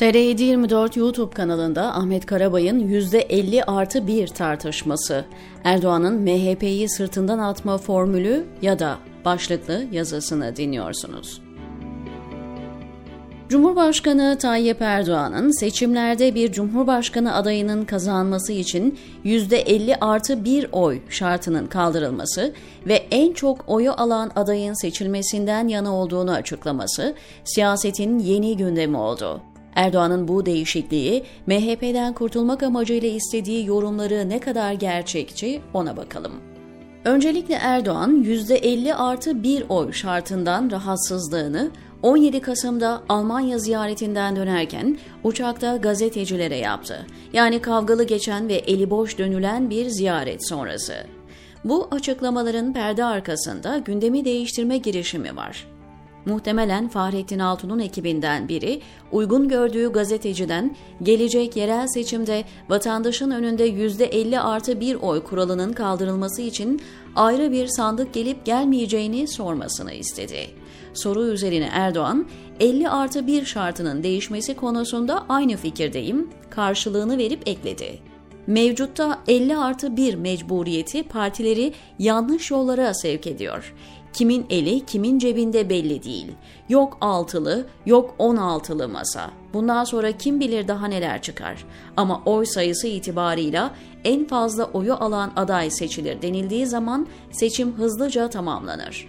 TR724 YouTube kanalında Ahmet Karabay'ın %50 artı 1 tartışması, Erdoğan'ın MHP'yi sırtından atma formülü ya da başlıklı yazısını dinliyorsunuz. Cumhurbaşkanı Tayyip Erdoğan'ın seçimlerde bir cumhurbaşkanı adayının kazanması için %50 artı bir oy şartının kaldırılması ve en çok oyu alan adayın seçilmesinden yana olduğunu açıklaması siyasetin yeni gündemi oldu. Erdoğan'ın bu değişikliği MHP'den kurtulmak amacıyla istediği yorumları ne kadar gerçekçi ona bakalım. Öncelikle Erdoğan %50 artı bir oy şartından rahatsızlığını 17 Kasım'da Almanya ziyaretinden dönerken uçakta gazetecilere yaptı. Yani kavgalı geçen ve eli boş dönülen bir ziyaret sonrası. Bu açıklamaların perde arkasında gündemi değiştirme girişimi var. Muhtemelen Fahrettin Altun'un ekibinden biri uygun gördüğü gazeteciden gelecek yerel seçimde vatandaşın önünde %50 artı bir oy kuralının kaldırılması için ayrı bir sandık gelip gelmeyeceğini sormasını istedi. Soru üzerine Erdoğan, 50 artı 1 şartının değişmesi konusunda aynı fikirdeyim, karşılığını verip ekledi. Mevcutta 50 artı 1 mecburiyeti partileri yanlış yollara sevk ediyor. Kimin eli kimin cebinde belli değil. Yok altılı, yok on altılı masa. Bundan sonra kim bilir daha neler çıkar. Ama oy sayısı itibarıyla en fazla oyu alan aday seçilir denildiği zaman seçim hızlıca tamamlanır.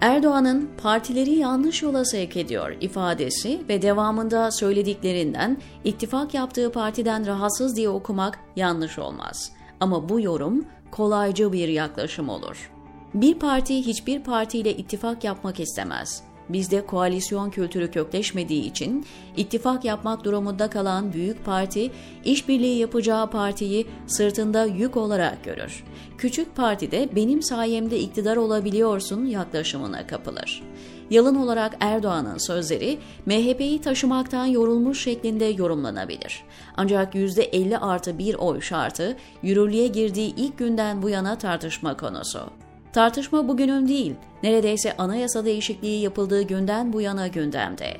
Erdoğan'ın partileri yanlış yola sevk ediyor ifadesi ve devamında söylediklerinden ittifak yaptığı partiden rahatsız diye okumak yanlış olmaz. Ama bu yorum kolaycı bir yaklaşım olur. Bir parti hiçbir partiyle ittifak yapmak istemez. Bizde koalisyon kültürü kökleşmediği için ittifak yapmak durumunda kalan büyük parti işbirliği yapacağı partiyi sırtında yük olarak görür. Küçük parti de benim sayemde iktidar olabiliyorsun yaklaşımına kapılır. Yalın olarak Erdoğan'ın sözleri MHP'yi taşımaktan yorulmuş şeklinde yorumlanabilir. Ancak %50 artı bir oy şartı yürürlüğe girdiği ilk günden bu yana tartışma konusu. Tartışma bugünün değil, neredeyse anayasa değişikliği yapıldığı günden bu yana gündemde.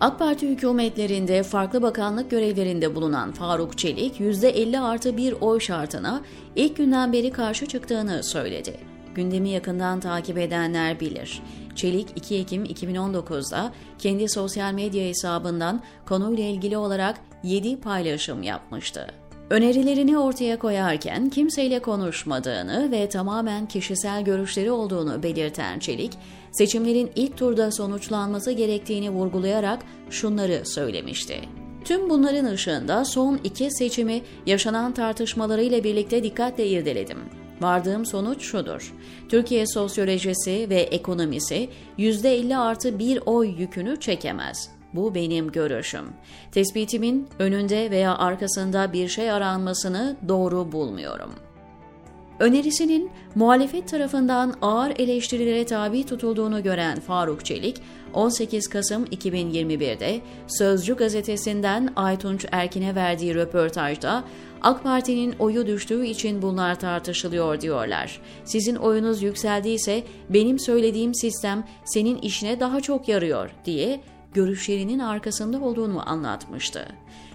AK Parti hükümetlerinde farklı bakanlık görevlerinde bulunan Faruk Çelik, %50 artı bir oy şartına ilk günden beri karşı çıktığını söyledi. Gündemi yakından takip edenler bilir. Çelik 2 Ekim 2019'da kendi sosyal medya hesabından konuyla ilgili olarak 7 paylaşım yapmıştı. Önerilerini ortaya koyarken kimseyle konuşmadığını ve tamamen kişisel görüşleri olduğunu belirten Çelik, seçimlerin ilk turda sonuçlanması gerektiğini vurgulayarak şunları söylemişti. Tüm bunların ışığında son iki seçimi yaşanan tartışmalarıyla birlikte dikkatle irdeledim. Vardığım sonuç şudur. Türkiye sosyolojisi ve ekonomisi %50 artı bir oy yükünü çekemez. Bu benim görüşüm. Tespitimin önünde veya arkasında bir şey aranmasını doğru bulmuyorum. Önerisinin muhalefet tarafından ağır eleştirilere tabi tutulduğunu gören Faruk Çelik, 18 Kasım 2021'de Sözcü gazetesinden Aytunç Erkin'e verdiği röportajda AK Parti'nin oyu düştüğü için bunlar tartışılıyor diyorlar. Sizin oyunuz yükseldiyse benim söylediğim sistem senin işine daha çok yarıyor diye görüşlerinin arkasında olduğunu anlatmıştı.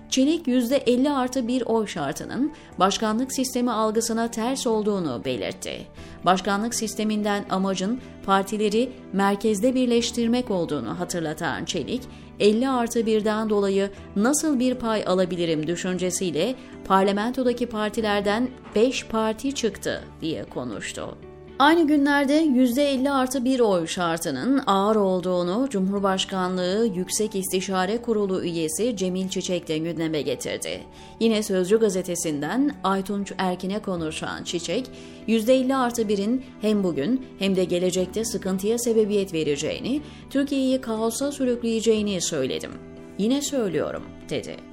Çelik %50 artı bir oy şartının başkanlık sistemi algısına ters olduğunu belirtti. Başkanlık sisteminden amacın partileri merkezde birleştirmek olduğunu hatırlatan Çelik, 50 artı birden dolayı nasıl bir pay alabilirim düşüncesiyle parlamentodaki partilerden 5 parti çıktı diye konuştu. Aynı günlerde %50 artı bir oy şartının ağır olduğunu Cumhurbaşkanlığı Yüksek İstişare Kurulu üyesi Cemil Çiçek de gündeme getirdi. Yine Sözcü gazetesinden Aytunç Erkin'e konuşan Çiçek, %50 artı birin hem bugün hem de gelecekte sıkıntıya sebebiyet vereceğini, Türkiye'yi kaosa sürükleyeceğini söyledim. Yine söylüyorum, dedi.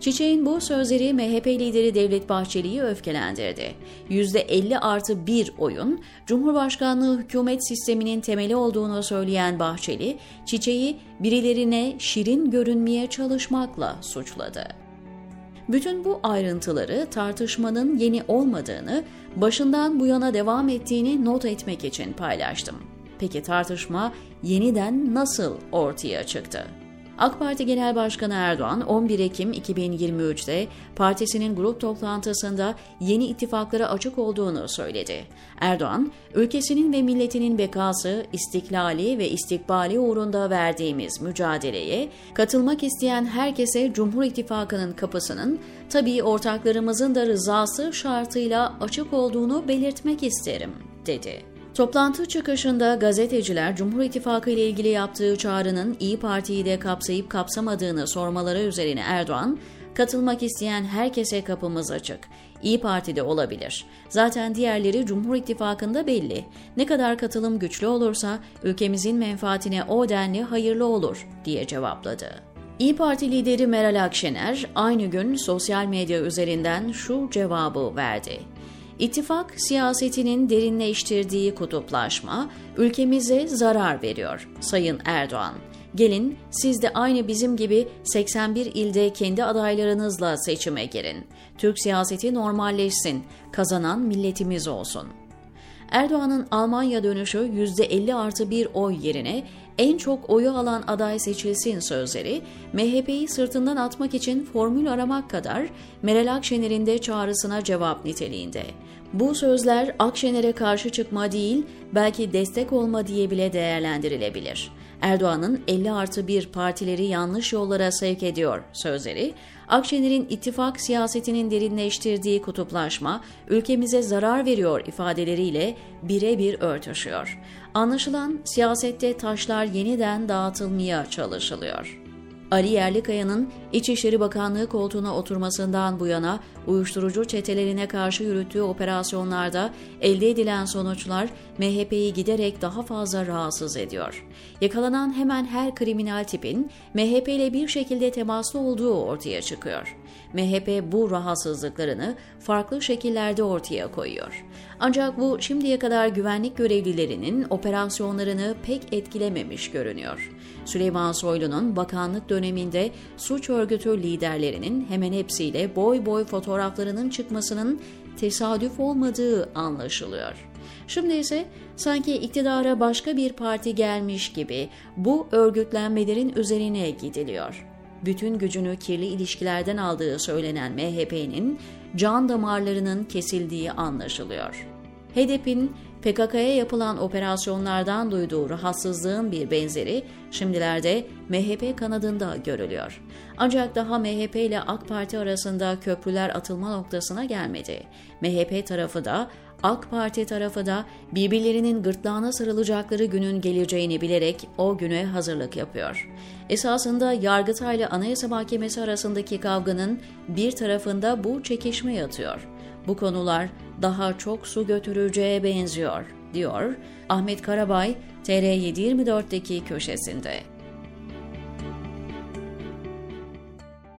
Çiçek'in bu sözleri MHP lideri Devlet Bahçeli'yi öfkelendirdi. %50 artı bir oyun, Cumhurbaşkanlığı hükümet sisteminin temeli olduğunu söyleyen Bahçeli, Çiçek'i birilerine şirin görünmeye çalışmakla suçladı. Bütün bu ayrıntıları tartışmanın yeni olmadığını, başından bu yana devam ettiğini not etmek için paylaştım. Peki tartışma yeniden nasıl ortaya çıktı? AK Parti Genel Başkanı Erdoğan 11 Ekim 2023'te partisinin grup toplantısında yeni ittifaklara açık olduğunu söyledi. Erdoğan, ülkesinin ve milletinin bekası, istiklali ve istikbali uğrunda verdiğimiz mücadeleye katılmak isteyen herkese Cumhur İttifakı'nın kapısının tabii ortaklarımızın da rızası şartıyla açık olduğunu belirtmek isterim, dedi. Toplantı çıkışında gazeteciler Cumhur İttifakı ile ilgili yaptığı çağrının İyi Parti'yi de kapsayıp kapsamadığını sormaları üzerine Erdoğan, katılmak isteyen herkese kapımız açık. İyi Parti'de olabilir. Zaten diğerleri Cumhur İttifakı'nda belli. Ne kadar katılım güçlü olursa ülkemizin menfaatine o denli hayırlı olur diye cevapladı. İyi Parti lideri Meral Akşener aynı gün sosyal medya üzerinden şu cevabı verdi. İttifak siyasetinin derinleştirdiği kutuplaşma ülkemize zarar veriyor Sayın Erdoğan. Gelin siz de aynı bizim gibi 81 ilde kendi adaylarınızla seçime girin. Türk siyaseti normalleşsin, kazanan milletimiz olsun. Erdoğan'ın Almanya dönüşü %50 artı bir oy yerine en çok oyu alan aday seçilsin sözleri, MHP'yi sırtından atmak için formül aramak kadar Meral Akşener'in de çağrısına cevap niteliğinde. Bu sözler Akşener'e karşı çıkma değil, belki destek olma diye bile değerlendirilebilir. Erdoğan'ın 50 artı 1 partileri yanlış yollara sevk ediyor sözleri, Akşener'in ittifak siyasetinin derinleştirdiği kutuplaşma ülkemize zarar veriyor ifadeleriyle birebir örtüşüyor. Anlaşılan siyasette taşlar yeniden dağıtılmaya çalışılıyor. Ali Yerlikaya'nın İçişleri Bakanlığı koltuğuna oturmasından bu yana uyuşturucu çetelerine karşı yürüttüğü operasyonlarda elde edilen sonuçlar MHP'yi giderek daha fazla rahatsız ediyor. Yakalanan hemen her kriminal tipin MHP ile bir şekilde temaslı olduğu ortaya çıkıyor. MHP bu rahatsızlıklarını farklı şekillerde ortaya koyuyor. Ancak bu şimdiye kadar güvenlik görevlilerinin operasyonlarını pek etkilememiş görünüyor. Süleyman Soylu'nun bakanlık döneminde suç örgütü liderlerinin hemen hepsiyle boy boy fotoğraflarının çıkmasının tesadüf olmadığı anlaşılıyor. Şimdi ise sanki iktidara başka bir parti gelmiş gibi bu örgütlenmelerin üzerine gidiliyor bütün gücünü kirli ilişkilerden aldığı söylenen MHP'nin can damarlarının kesildiği anlaşılıyor. HDP'nin PKK'ya yapılan operasyonlardan duyduğu rahatsızlığın bir benzeri şimdilerde MHP kanadında görülüyor. Ancak daha MHP ile AK Parti arasında köprüler atılma noktasına gelmedi. MHP tarafı da AK Parti tarafı da birbirlerinin gırtlağına sarılacakları günün geleceğini bilerek o güne hazırlık yapıyor. Esasında Yargıtay ile Anayasa Mahkemesi arasındaki kavganın bir tarafında bu çekişme yatıyor. Bu konular daha çok su götüreceğe benziyor, diyor Ahmet Karabay TR724'deki köşesinde.